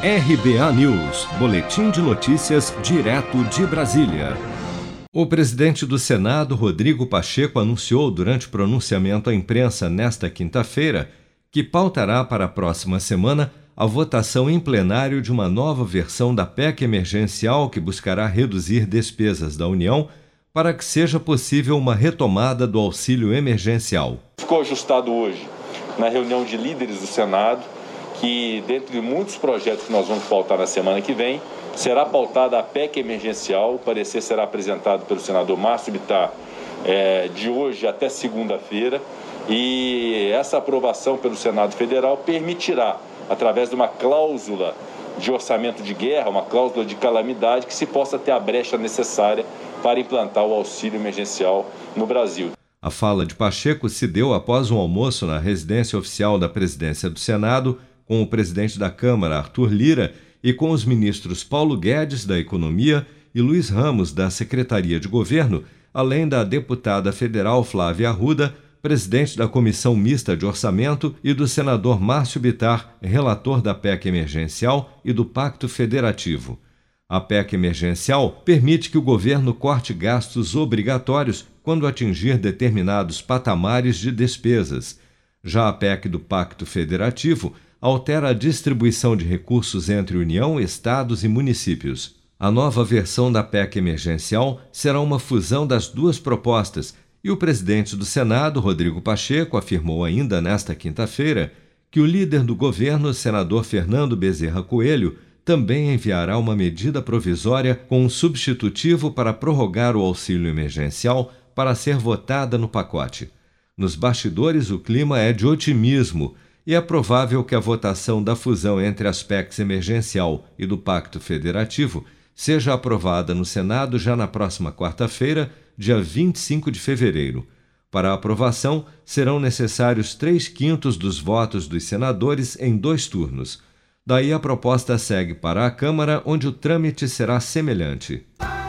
RBA News, Boletim de Notícias, direto de Brasília. O presidente do Senado, Rodrigo Pacheco, anunciou durante pronunciamento à imprensa nesta quinta-feira que pautará para a próxima semana a votação em plenário de uma nova versão da PEC emergencial que buscará reduzir despesas da União para que seja possível uma retomada do auxílio emergencial. Ficou ajustado hoje na reunião de líderes do Senado que, dentre muitos projetos que nós vamos pautar na semana que vem, será pautada a PEC emergencial. O parecer será apresentado pelo senador Márcio Bittar é, de hoje até segunda-feira. E essa aprovação pelo Senado Federal permitirá, através de uma cláusula de orçamento de guerra, uma cláusula de calamidade, que se possa ter a brecha necessária para implantar o auxílio emergencial no Brasil. A fala de Pacheco se deu após um almoço na residência oficial da presidência do Senado com o presidente da Câmara, Arthur Lira, e com os ministros Paulo Guedes, da Economia, e Luiz Ramos, da Secretaria de Governo, além da deputada federal Flávia Arruda, presidente da Comissão Mista de Orçamento, e do senador Márcio Bitar, relator da PEC emergencial e do Pacto Federativo. A PEC emergencial permite que o governo corte gastos obrigatórios quando atingir determinados patamares de despesas. Já a PEC do Pacto Federativo altera a distribuição de recursos entre União, estados e municípios. A nova versão da PEC emergencial será uma fusão das duas propostas, e o presidente do Senado, Rodrigo Pacheco, afirmou ainda nesta quinta-feira que o líder do governo, senador Fernando Bezerra Coelho, também enviará uma medida provisória com um substitutivo para prorrogar o auxílio emergencial para ser votada no pacote. Nos bastidores, o clima é de otimismo e é provável que a votação da fusão entre as PECs emergencial e do Pacto Federativo seja aprovada no Senado já na próxima quarta-feira, dia 25 de fevereiro. Para a aprovação, serão necessários três quintos dos votos dos senadores em dois turnos. Daí a proposta segue para a Câmara, onde o trâmite será semelhante.